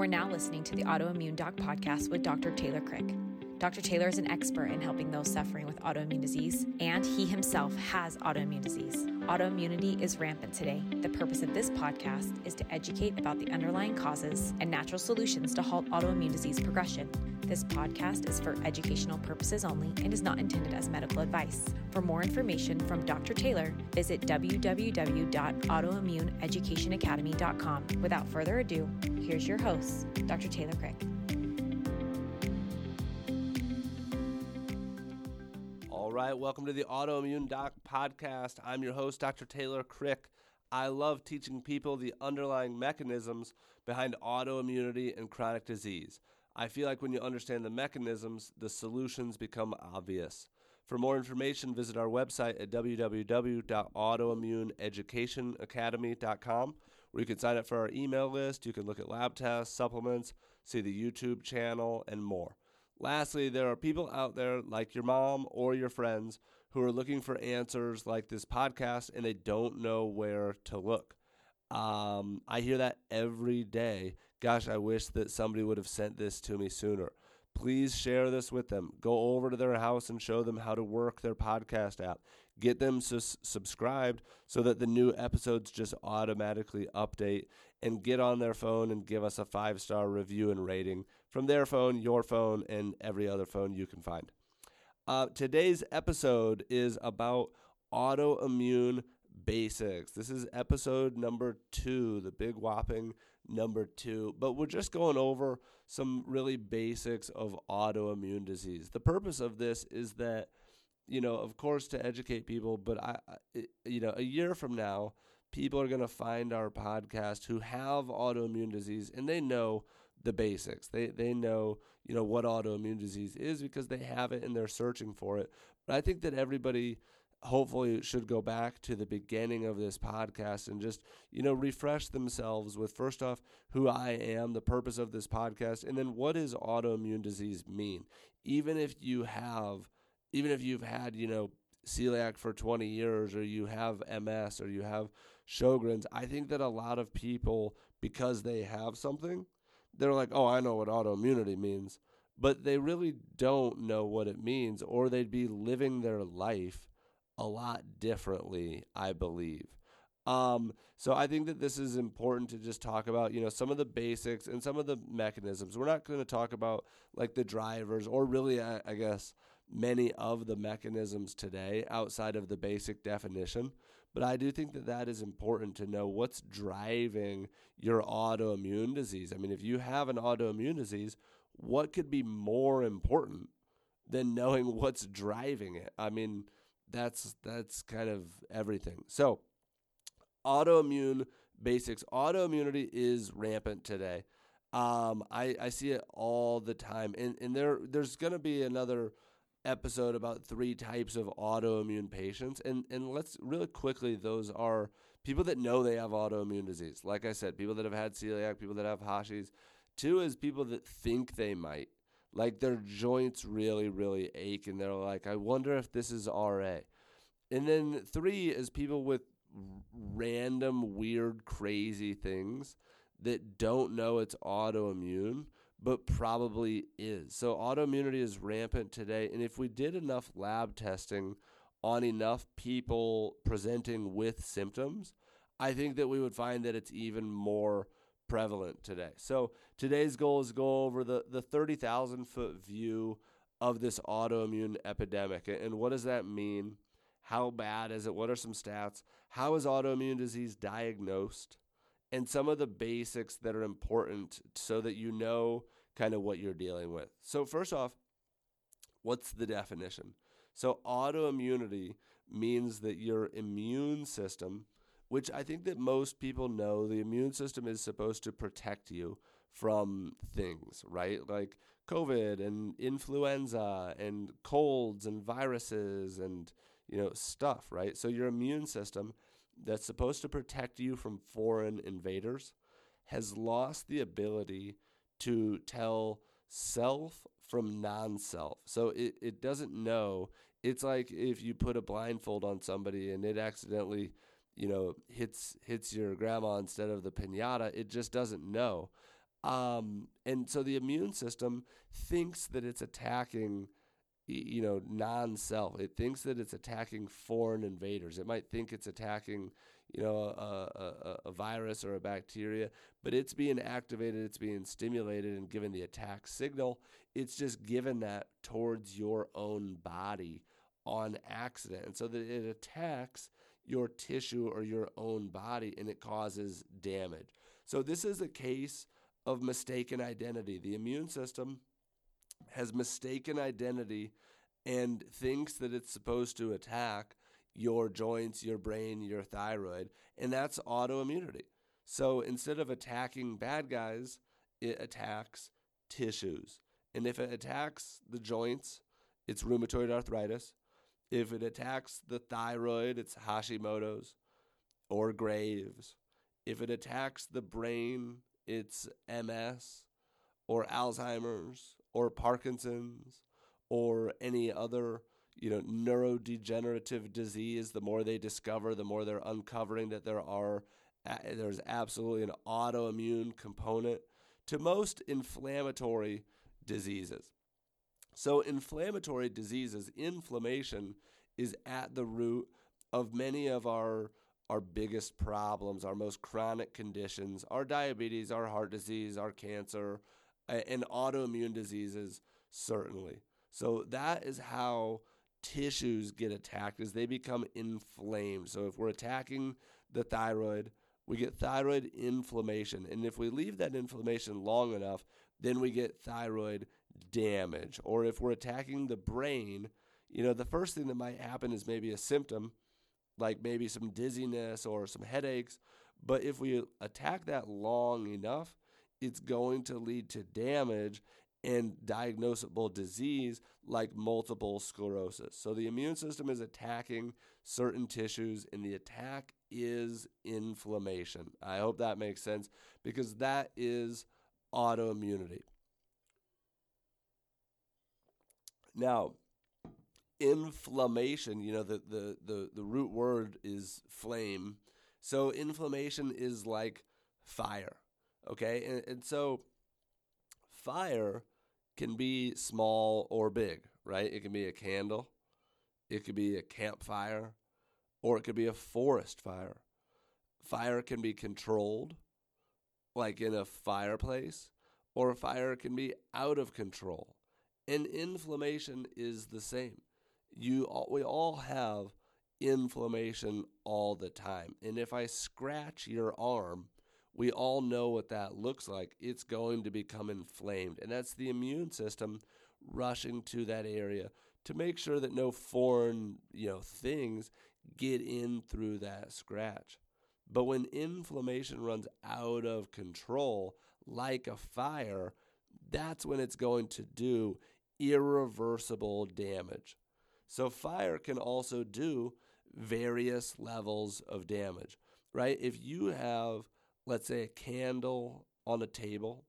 Are now listening to the Autoimmune Doc podcast with Dr. Taylor Krick. Dr. Taylor is an expert in helping those suffering with autoimmune disease, and he himself has autoimmune disease. Autoimmunity is rampant today. The purpose of this podcast is to educate about the underlying causes and natural solutions to halt autoimmune disease progression. This podcast is for educational purposes only and is not intended as medical advice. For more information from Dr. Taylor, visit www.autoimmuneeducationacademy.com. Without further ado, here's your host, Dr. Taylor Krick. Welcome to the Autoimmune Doc podcast. I'm your host, Dr. Taylor Krick. I love teaching people the underlying mechanisms behind autoimmunity and chronic disease. I feel like when you understand the mechanisms, the solutions become obvious. For more information, visit our website at www.autoimmuneeducationacademy.com, where you can sign up for our email list, you can look at lab tests, supplements, see the YouTube channel, and more. Lastly, there are people out there like your mom or your friends who are looking for answers like this podcast and they don't know where to look. Um, I hear that every day. Gosh, I wish that somebody would have sent this to me sooner. Please share this with them. Go over to their house and show them how to work their podcast app. Get them sus- subscribed so that the new episodes just automatically update and get on their phone and give us a five star review and rating from their phone, your phone, and every other phone you can find. Uh, today's episode is about autoimmune basics. This is episode number two, the big whopping number two. But we're just going over some really basics of autoimmune disease. The purpose of this is that, you know, of course, to educate people, but I, you know, a year from now, people are going to find our podcast who have autoimmune disease and they know the basics. They they know, you know, what autoimmune disease is because they have it and they're searching for it. But I think that everybody hopefully should go back to the beginning of this podcast and just, you know, refresh themselves with first off who I am, the purpose of this podcast, and then what does autoimmune disease mean? Even if you have even if you've had, you know, celiac for 20 years or you have MS or you have Sjogren's, I think that a lot of people because they have something, they're like, "Oh, I know what autoimmunity means." But they really don't know what it means or they'd be living their life a lot differently, I believe. Um, so I think that this is important to just talk about, you know, some of the basics and some of the mechanisms. We're not going to talk about like the drivers or really, I, I guess, many of the mechanisms today outside of the basic definition. But I do think that that is important to know what's driving your autoimmune disease. I mean, if you have an autoimmune disease, what could be more important than knowing what's driving it? I mean, that's that's kind of everything. So, autoimmune basics. Autoimmunity is rampant today. Um, I, I see it all the time, and and there there's gonna be another episode about three types of autoimmune patients, and and let's really quickly those are people that know they have autoimmune disease. Like I said, people that have had celiac, people that have Hashis. Two is people that think they might like their joints really really ache and they're like i wonder if this is ra and then three is people with random weird crazy things that don't know it's autoimmune but probably is. So autoimmunity is rampant today and if we did enough lab testing on enough people presenting with symptoms i think that we would find that it's even more prevalent today. So today's goal is to go over the, the 30,000 foot view of this autoimmune epidemic. And what does that mean? How bad is it? What are some stats? How is autoimmune disease diagnosed? And some of the basics that are important so that you know kind of what you're dealing with. So, first off, what's the definition? So, autoimmunity means that your immune system which I think that most people know the immune system is supposed to protect you from things, right? Like COVID and influenza and colds and viruses and you know stuff, right? So your immune system that's supposed to protect you from foreign invaders has lost the ability to tell self from non-self. So it, it doesn't know. It's like if you put a blindfold on somebody and it accidentally you know hits hits your grandma instead of the piñata it just doesn't know. Um, and so the immune system thinks that it's attacking you know non-self. It thinks that it's attacking foreign invaders. It might think it's attacking you know a, a, a, virus or a bacteria but it's being activated it's being stimulated and given the attack signal. It's just given that towards your own body on accident. And so that it attacks your tissue or your own body and it causes damage so this is a case of mistaken identity the immune system has mistaken identity and thinks that it's supposed to attack your joints, your brain, your thyroid, and that's autoimmunity. So instead of attacking bad guys, it attacks tissues. And if it attacks the joints, it's rheumatoid arthritis. If it attacks the thyroid, it's Hashimoto's or Graves. If it attacks the brain, it's MS or Alzheimer's or Parkinson's or any other you know neurodegenerative disease the more they discover the more they're uncovering that there are there's absolutely an autoimmune component to most inflammatory diseases so inflammatory diseases inflammation is at the root of many of our our biggest problems our most chronic conditions our diabetes our heart disease our cancer and autoimmune diseases certainly so that is how tissues get attacked as they become inflamed. So if we're attacking the thyroid, we get thyroid inflammation. And if we leave that inflammation long enough, then we get thyroid damage. Or if we're attacking the brain, you know, the first thing that might happen is maybe a symptom, like maybe some dizziness or some headaches. But if we attack that long enough, it's going to lead to damage and diagnosable disease like multiple sclerosis. So the immune system is attacking certain tissues, and the attack is inflammation. I hope that makes sense because that is autoimmunity. Now, inflammation, you know, the, the, the, the root word is flame. So inflammation is like fire. Okay. And, and so fire can be small or big, right? It can be a candle, it could be a campfire, or it could be a forest fire. Fire can be controlled, like in a fireplace, or fire can be out of control. And inflammation is the same. You we all have inflammation all the time. And if I scratch your arm, we all know what that looks like. It's going to become inflamed. And that's the immune system rushing to that area to make sure that no foreign, you know, things get in through that scratch. But when inflammation runs out of control, like a fire, that's when it's going to do irreversible damage. So, fire can also do various levels of damage, right? If you have let's say, a candle on a table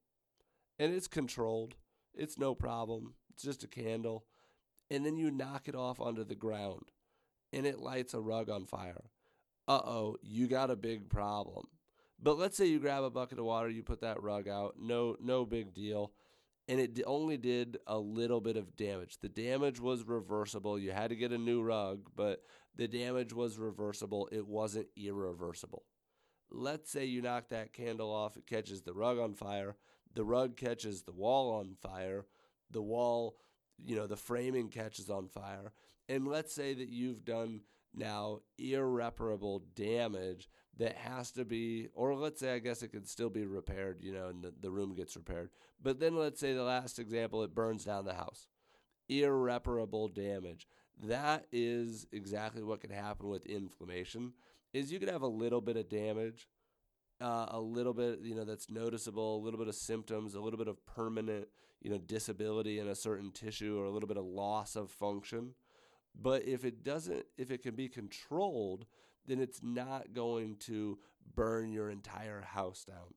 and it's controlled, it's no problem, it's just a candle, and then you knock it off onto the ground and it lights a rug on fire. Uh oh, you got a big problem. But let's say you grab a bucket of water, you put that rug out, no, no big deal, and it only did a little bit of damage. The damage was reversible. You had to get a new rug, but the damage was reversible. It wasn't irreversible. Let's say you knock that candle off, it catches the rug on fire, the rug catches the wall on fire, the wall, you know, the framing catches on fire, and let's say that you've done now irreparable damage that has to be, or let's say, I guess it could still be repaired, you know, and the, the room gets repaired. But then let's say the last example, it burns down the house. Irreparable damage. That is exactly what can happen with inflammation is you could have a little bit of damage, uh, a little bit, you know, that's noticeable, a little bit of symptoms, a little bit of permanent, you know, disability in a certain tissue or a little bit of loss of function. But if it doesn't, if it can be controlled, then it's not going to burn your entire house down.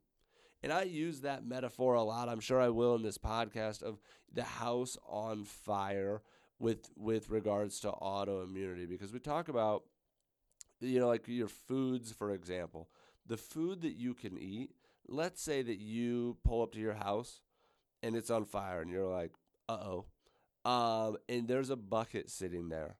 And I use that metaphor a lot. I'm sure I will in this podcast of the house on fire with with regards to autoimmunity because we talk about you know, like your foods, for example, the food that you can eat let's say that you pull up to your house and it's on fire and you're like, uh oh. Um, and there's a bucket sitting there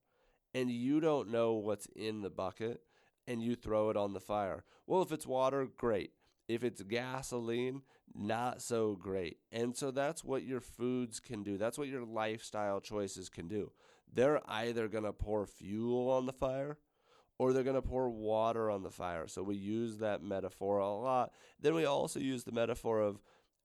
and you don't know what's in the bucket and you throw it on the fire. Well, if it's water, great. If it's gasoline, not so great. And so that's what your foods can do. That's what your lifestyle choices can do. They're either going to pour fuel on the fire or they're going to pour water on the fire. So we use that metaphor a lot. Then we also use the metaphor of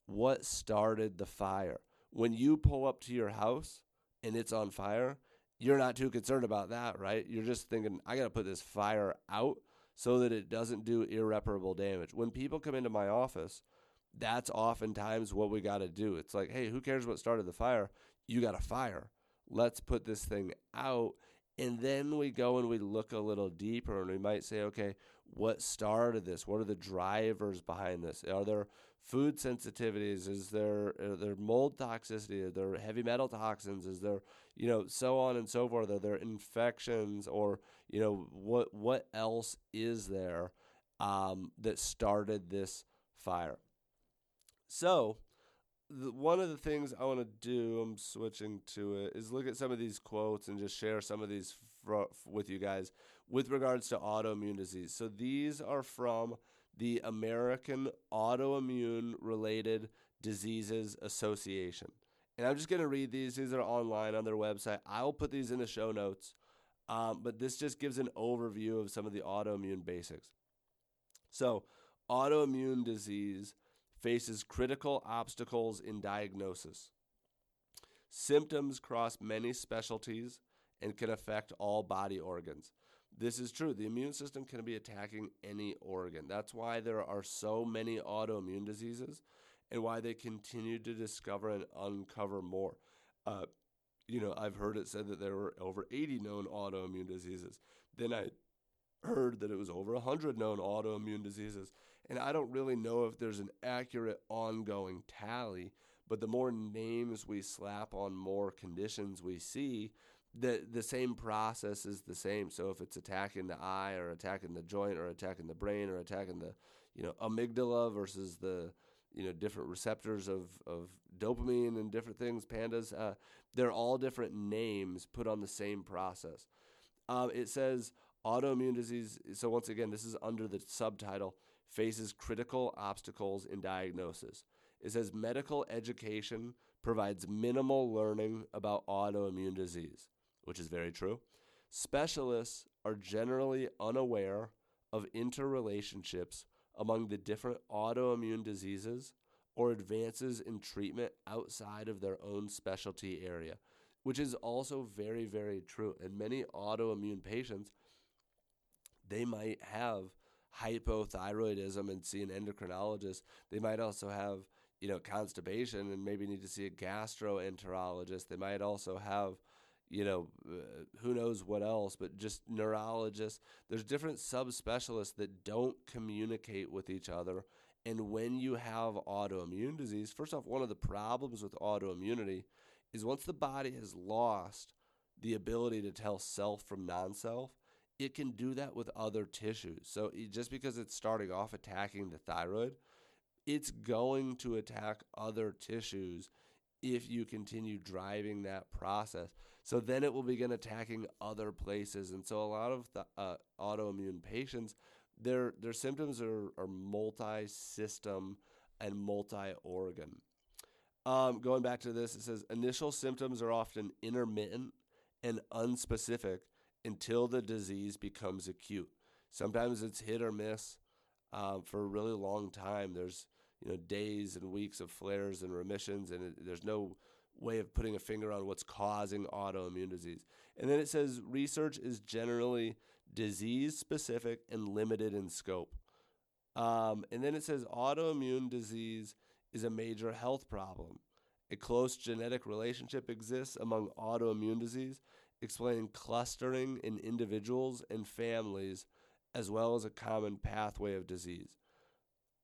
what started the fire. When you pull up to your house and it's on fire, you're not too concerned about that, right? You're just thinking, I got to put this fire out so that it doesn't do irreparable damage. When people come into my office, that's oftentimes what we got to do. It's like, hey, who cares what started the fire? You got a fire. Let's put this thing out. And then we go and we look a little deeper and we might say, okay, what started this? What are the drivers behind this? Are there food sensitivities? Is there are there mold toxicity? Are there heavy metal toxins? Is there you know so on and so forth? Are there infections or you know what what else is there um, that started this fire? So one of the things I want to do, I'm switching to it, is look at some of these quotes and just share some of these fr- with you guys with regards to autoimmune disease. So these are from the American Autoimmune Related Diseases Association. And I'm just going to read these. These are online on their website. I'll put these in the show notes. Um, but this just gives an overview of some of the autoimmune basics. So, autoimmune disease faces critical obstacles in diagnosis. Symptoms cross many specialties and can affect all body organs. This is true. The immune system can be attacking any organ. That's why there are so many autoimmune diseases and why they continue to discover and uncover more. Uh, you know, I've heard it said that there were over 80 known autoimmune diseases. Then I heard that it was over 100 known autoimmune diseases. And I don't really know if there's an accurate ongoing tally, but the more names we slap on more conditions we see, the the same process is the same. So if it's attacking the eye or attacking the joint or attacking the brain or attacking the you know amygdala versus the you know different receptors of of dopamine and different things, pandas, uh, they're all different names put on the same process. Um, it says autoimmune disease. So once again, this is under the subtitle faces critical obstacles in diagnosis. It says medical education provides minimal learning about autoimmune disease which is very true. Specialists are generally unaware of interrelationships among the different autoimmune diseases or advances in treatment outside of their own specialty area, which is also very, very true. And many autoimmune patients, they might have hypothyroidism and see an endocrinologist. They might also have, you know, constipation and maybe need to see a gastroenterologist. They might also have you know, uh, who knows what else, but just neurologists. There's different subspecialists that don't communicate with each other. And when you have autoimmune disease, first off, one of the problems with autoimmunity is once the body has lost the ability to tell self from non self, it can do that with other tissues. So just because it's starting off attacking the thyroid, it's going to attack other tissues if you continue driving that process. So then it will begin attacking other places. And so a lot of the uh, autoimmune patients, their their symptoms are, are multi-system and multi-organ. Um, going back to this, it says initial symptoms are often intermittent and unspecific until the disease becomes acute. Sometimes it's hit or miss um, for a really long time. There's you know days and weeks of flares and remissions, and it, there's no way of putting a finger on what's causing autoimmune disease. And then it says research is generally disease specific and limited in scope. Um, and then it says autoimmune disease is a major health problem. A close genetic relationship exists among autoimmune disease, explaining clustering in individuals and families, as well as a common pathway of disease.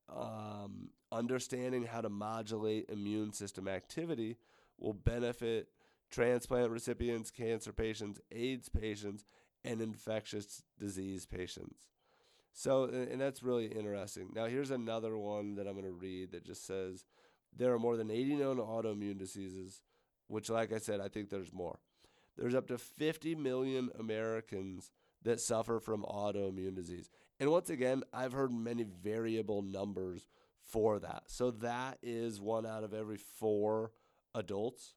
Um, understanding how to modulate immune system activity will benefit transplant recipients, cancer patients, AIDS patients, and infectious disease patients. So, and that's really interesting. Now, here's another one that I'm going to read that just says there are more than 80 known autoimmune diseases, which, like I said, I think there's more. There's up to 50 million Americans that suffer from autoimmune disease. And once again, I've heard many variable numbers for that. So that is one out of every four adults.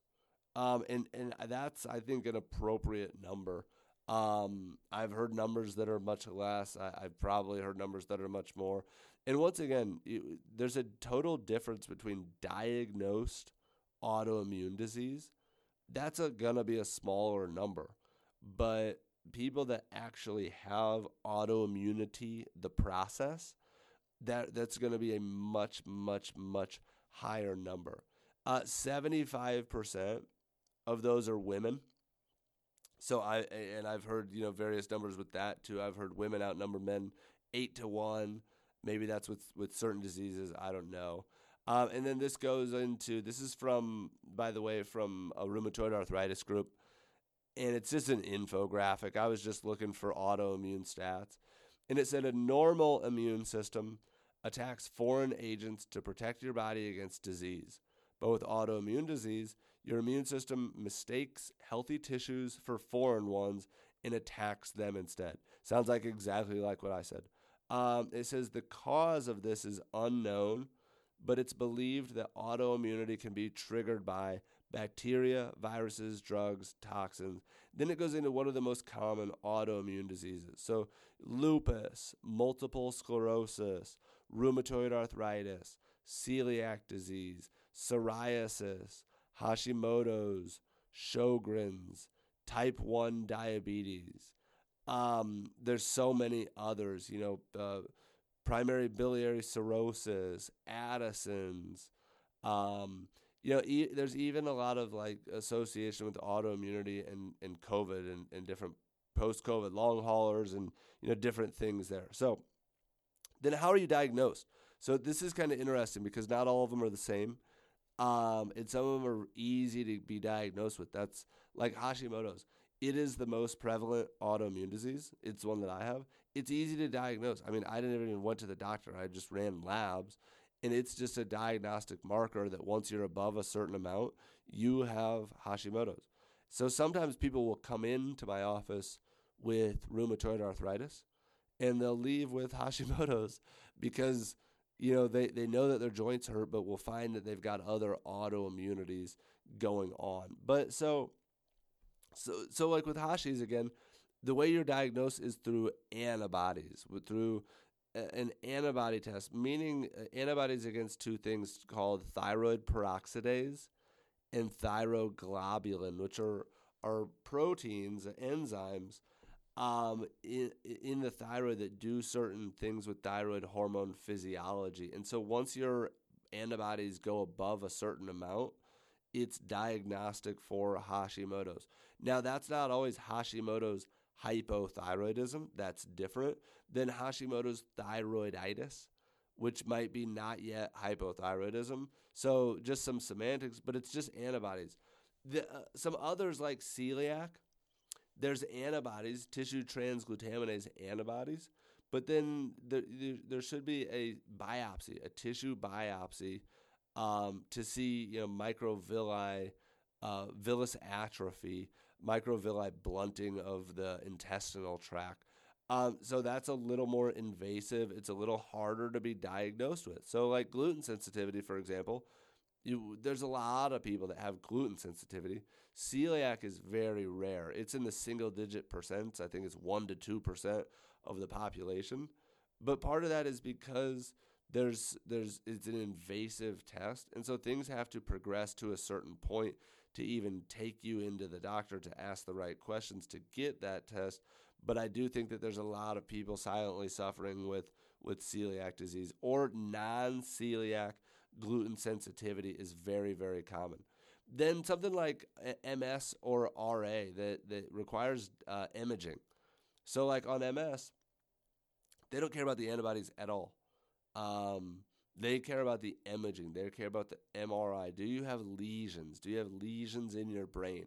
Um, and, and that's, I think, an appropriate number. Um, I've heard numbers that are much less. I, have probably heard numbers that are much more. And once again, you, there's a total difference between diagnosed autoimmune disease. That's going to be a smaller number. But people that actually have autoimmunity, the process, that that's going to be a much, much, much higher number. Uh, 75% of those are women. So I and I've heard you know various numbers with that too. I've heard women outnumber men eight to one. Maybe that's with with certain diseases. I don't know. Um, and then this goes into this is from by the way from a rheumatoid arthritis group and it's just an infographic. I was just looking for autoimmune stats. And it said a normal immune system attacks foreign agents to protect your body against disease. But with autoimmune disease, your immune system mistakes healthy tissues for foreign ones and attacks them instead. Sounds like exactly like what I said. Um, it says the cause of this is unknown, but it's believed that autoimmunity can be triggered by bacteria, viruses, drugs, toxins. Then it goes into one of the most common autoimmune diseases. So, lupus, multiple sclerosis, rheumatoid arthritis, celiac disease, psoriasis, Hashimoto's, Sjogren's, type 1 diabetes. Um, there's so many others, you know, uh, primary biliary cirrhosis, Addison's, um, you know, e- there's even a lot of like association with autoimmunity and, and COVID and, and different post COVID long haulers and, you know, different things there. So then how are you diagnosed? So this is kind of interesting because not all of them are the same. Um, and some of them are easy to be diagnosed with. That's like Hashimoto's. It is the most prevalent autoimmune disease. It's one that I have. It's easy to diagnose. I mean, I didn't even went to the doctor. I just ran labs and it's just a diagnostic marker that once you're above a certain amount, you have Hashimoto's. So sometimes people will come into my office with rheumatoid arthritis and they'll leave with Hashimoto's because you know they, they know that their joints hurt but will find that they've got other autoimmunities going on. But so so so like with Hashi's again, the way you're diagnosed is through antibodies, through an antibody test, meaning uh, antibodies against two things called thyroid peroxidase and thyroglobulin, which are are proteins, enzymes um, in in the thyroid that do certain things with thyroid hormone physiology. And so once your antibodies go above a certain amount, it's diagnostic for Hashimoto's. Now that's not always Hashimoto's hypothyroidism. That's different than Hashimoto's thyroiditis, which might be not yet hypothyroidism. So just some semantics, but it's just antibodies. The, uh, some others like celiac, there's antibodies, tissue transglutaminase antibodies, but then there, there should be a biopsy, a tissue biopsy, um, to see you know microvilli, uh, villus atrophy, microvilli blunting of the intestinal tract. Um, so that's a little more invasive. It's a little harder to be diagnosed with. So, like gluten sensitivity, for example, you, there's a lot of people that have gluten sensitivity. Celiac is very rare. It's in the single digit percents. I think it's 1 to 2% of the population. But part of that is because there's there's it's an invasive test and so things have to progress to a certain point to even take you into the doctor to ask the right questions to get that test. But I do think that there's a lot of people silently suffering with, with celiac disease or non celiac gluten sensitivity is very, very common. Then something like MS or RA that, that requires uh, imaging. So, like on MS, they don't care about the antibodies at all. Um, they care about the imaging. They care about the MRI. Do you have lesions? Do you have lesions in your brain?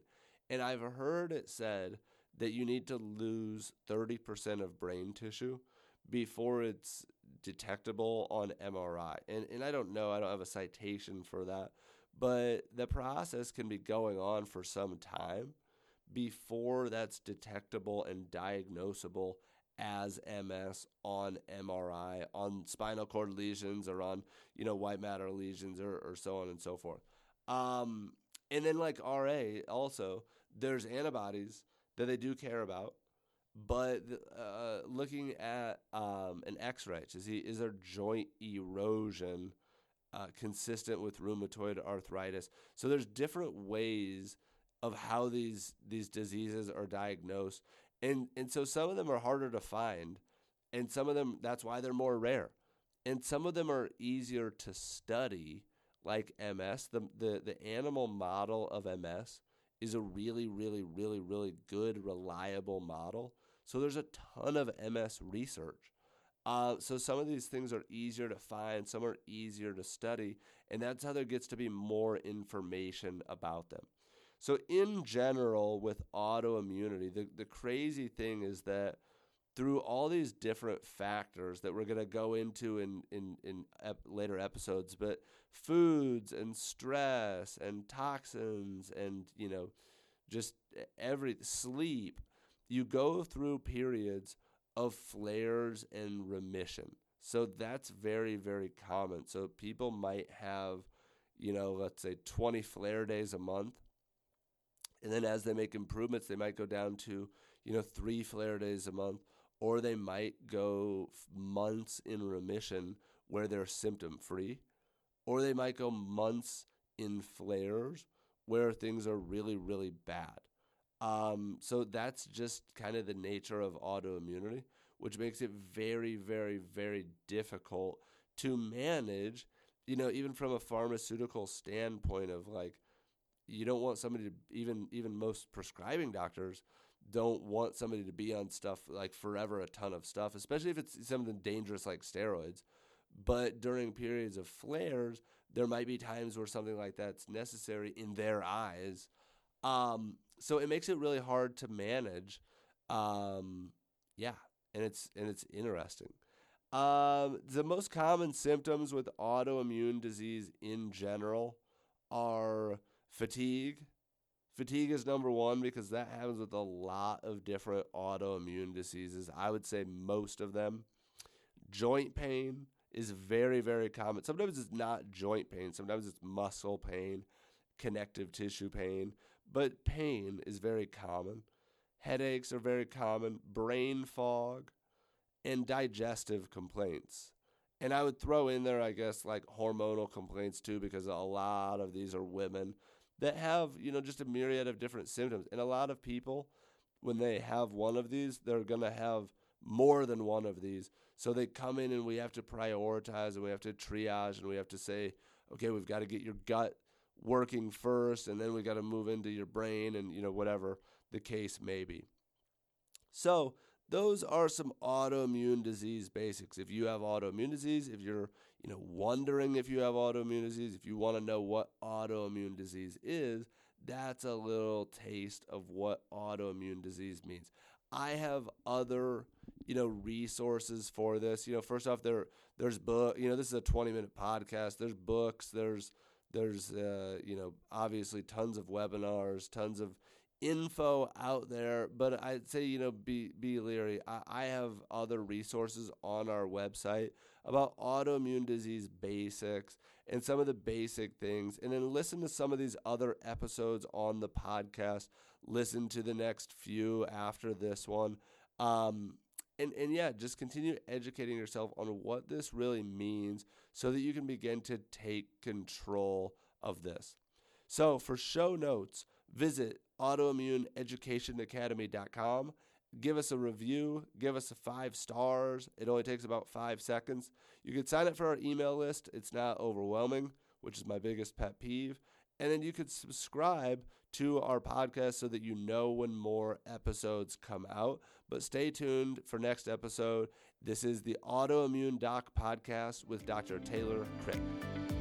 And I've heard it said that you need to lose 30% of brain tissue before it's detectable on MRI. And and I don't know, I don't have a citation for that, but the process can be going on for some time before that's detectable and diagnosable as MS on MRI, on spinal cord lesions or on, you know, white matter lesions or, or so on and so forth. Um, and then like RA also, there's antibodies that they do care about, but uh, looking at um, an X-ray to see is there joint erosion uh, consistent with rheumatoid arthritis. So there's different ways of how these these diseases are diagnosed, and and so some of them are harder to find, and some of them that's why they're more rare, and some of them are easier to study, like MS. The the the animal model of MS is a really really really really good reliable model. So there's a ton of MS research. Uh, so some of these things are easier to find, some are easier to study, and that's how there gets to be more information about them. So, in general, with autoimmunity, the, the crazy thing is that through all these different factors that we're going to go into in, in, in ep- later episodes, but foods and stress and toxins and, you know, just every sleep, you go through periods of flares and remission. So that's very, very common. So people might have, you know, let's say 20 flare days a month and then as they make improvements, they might go down to, you know, three flare days a month, or they might go months in remission where they're symptom free, or they might go months in flares where things are really, really bad. Um, so that's just kind of the nature of autoimmunity, which makes it very, very, very difficult to manage, you know, even from a pharmaceutical standpoint of like, you don't want somebody to even even most prescribing doctors don't want somebody to be on stuff like forever a ton of stuff especially if it's something dangerous like steroids. But during periods of flares there might be times where something like that's necessary in their eyes. Um, so it makes it really hard to manage. Um, yeah and it's and it's interesting. Um, the most common symptoms with autoimmune disease in general are Fatigue. Fatigue is number one because that happens with a lot of different autoimmune diseases. I would say most of them. Joint pain is very, very common. Sometimes it's not joint pain, sometimes it's muscle pain, connective tissue pain, but pain is very common. Headaches are very common, brain fog, and digestive complaints. And I would throw in there, I guess, like hormonal complaints too, because a lot of these are women that have, you know, just a myriad of different symptoms. And a lot of people, when they have one of these, they're going to have more than one of these. So they come in and we have to prioritize and we have to triage and we have to say, okay, we've got to get your gut working first and then we got to move into your brain and, you know, whatever the case may be. So those are some autoimmune disease basics. If you have autoimmune disease, if you're you know wondering if you have autoimmune disease, if you want to know what autoimmune disease is, that's a little taste of what autoimmune disease means. I have other you know resources for this. You know, first off, there there's book. You know, this is a 20 minute podcast. There's books. There's there's uh, you know obviously tons of webinars, tons of info out there, but I'd say you know be be leery. I, I have other resources on our website about autoimmune disease basics and some of the basic things, and then listen to some of these other episodes on the podcast. Listen to the next few after this one. Um, and, and yeah, just continue educating yourself on what this really means so that you can begin to take control of this. So, for show notes, visit autoimmuneeducationacademy.com. Give us a review, give us a five stars. It only takes about five seconds. You can sign up for our email list. It's not overwhelming, which is my biggest pet peeve. And then you could subscribe to our podcast so that you know when more episodes come out. But stay tuned for next episode. This is the Autoimmune Doc podcast with Dr. Taylor Krick.